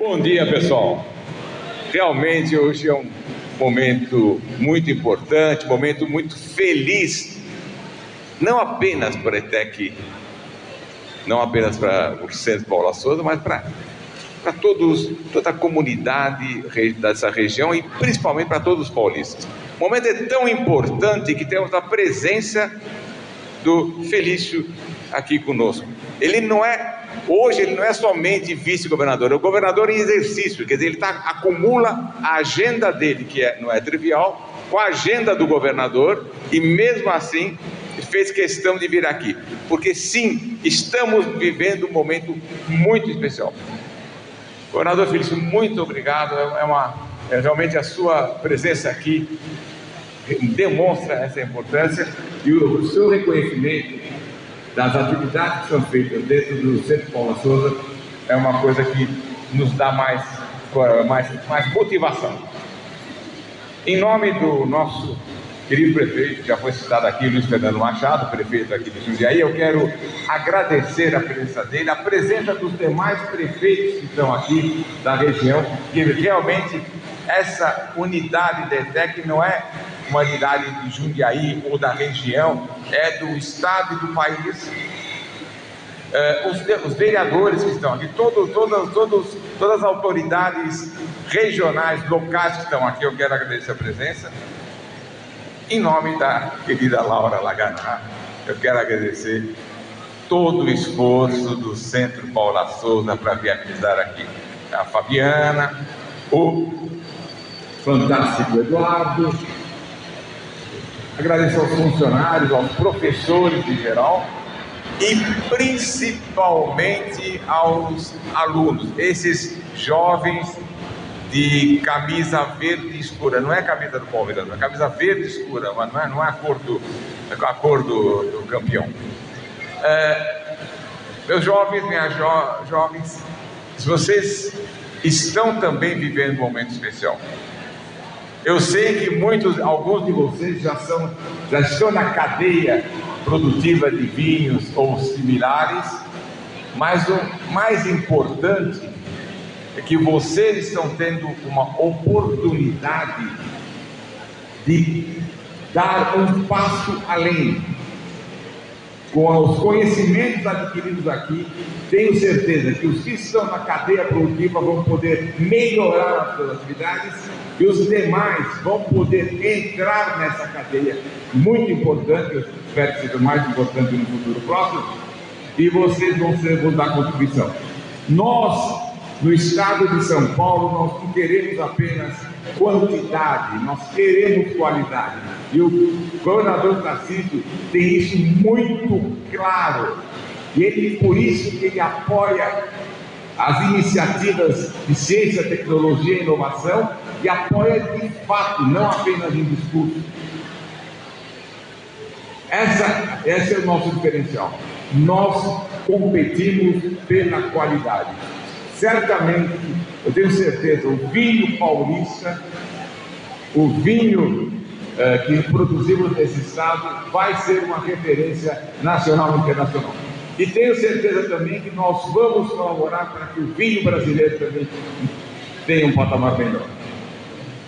Bom dia, pessoal. Realmente hoje é um momento muito importante, momento muito feliz, não apenas para a ETEC, não apenas para o Centro Paula Souza, mas para para todos, toda a comunidade dessa região e principalmente para todos os paulistas. O momento é tão importante que temos a presença do Felício aqui conosco. Ele não é Hoje ele não é somente vice-governador, é o governador em exercício, quer dizer, ele tá, acumula a agenda dele, que é, não é trivial, com a agenda do governador, e mesmo assim fez questão de vir aqui, porque sim, estamos vivendo um momento muito especial. Governador Felício, muito obrigado, é, é uma, é realmente a sua presença aqui demonstra essa importância e o, o seu reconhecimento das atividades que são feitas dentro do Centro Paula Souza é uma coisa que nos dá mais, mais, mais motivação. Em nome do nosso querido prefeito, já foi citado aqui, Luiz Fernando Machado, prefeito aqui de Jundiaí, eu quero agradecer a presença dele, a presença dos demais prefeitos que estão aqui da região, que realmente essa unidade da ETEC não é uma unidade de Jundiaí ou da região, é do Estado e do país. É, os, os, vereadores que estão aqui, todo, todas, todos, todas as autoridades regionais, locais que estão aqui, eu quero agradecer a presença. Em nome da querida Laura Laganá, eu quero agradecer todo o esforço do Centro Paula Souza para viabilizar aqui. A Fabiana, o fantástico Eduardo, agradecer aos funcionários, aos professores em geral e principalmente aos alunos, esses jovens de camisa verde escura, não é camisa do Palmeiras, é camisa verde escura, mas não é, não é a cor do, a cor do, do campeão. É, meus jovens, minhas jo, jovens, se vocês estão também vivendo um momento especial, eu sei que muitos, alguns de vocês já são, já estão na cadeia produtiva de vinhos ou similares, mas o mais importante é que vocês estão tendo uma oportunidade de dar um passo além. Com os conhecimentos adquiridos aqui, tenho certeza que os que estão na cadeia produtiva vão poder melhorar as suas atividades e os demais vão poder entrar nessa cadeia muito importante, eu espero que seja mais importante no futuro próximo, e vocês vão, ser, vão dar contribuição. Nós, no estado de São Paulo, nós não queremos apenas quantidade, nós queremos qualidade. E o governador Tarcísio tem isso muito claro. E ele, por isso que ele apoia as iniciativas de ciência, tecnologia e inovação e apoia de fato, não apenas em discurso. Essa, esse é o nosso diferencial. Nós competimos pela qualidade. Certamente, eu tenho certeza, o vinho paulista, o vinho eh, que produzimos nesse estado, vai ser uma referência nacional e internacional. E tenho certeza também que nós vamos colaborar para que o vinho brasileiro também tenha um patamar melhor.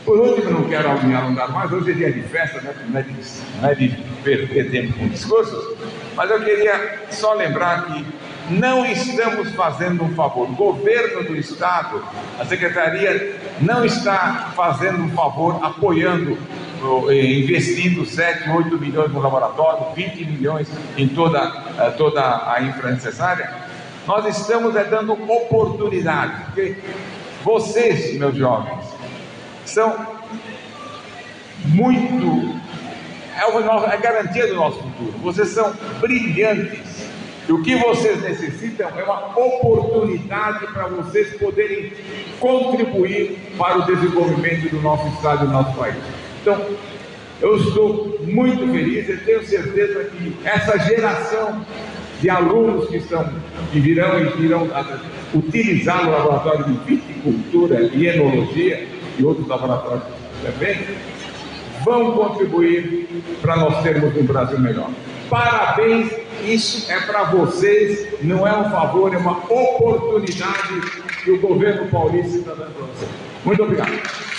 Por último, não quero me alongar mais, hoje é dia de festa, né? não, é de, não é de perder tempo com discursos, mas eu queria só lembrar que não estamos fazendo um favor. O governo do Estado, a Secretaria, não está fazendo um favor apoiando, investindo 7, 8 milhões no laboratório, 20 milhões em toda, eh, toda a infra necessária. Nós estamos é, dando oportunidade, porque vocês, meus jovens, são muito. É, é a garantia do nosso futuro. Vocês são brilhantes. E o que vocês necessitam é uma oportunidade para vocês poderem contribuir para o desenvolvimento do nosso Estado e do nosso país. Então, eu estou muito feliz e tenho certeza que essa geração de alunos que, estão, que virão e irão utilizar o laboratório de viticultura e enologia e outros laboratórios também, vão contribuir para nós termos um Brasil melhor. Parabéns, isso é para vocês, não é um favor, é uma oportunidade que o governo paulista está dando para você. Muito obrigado.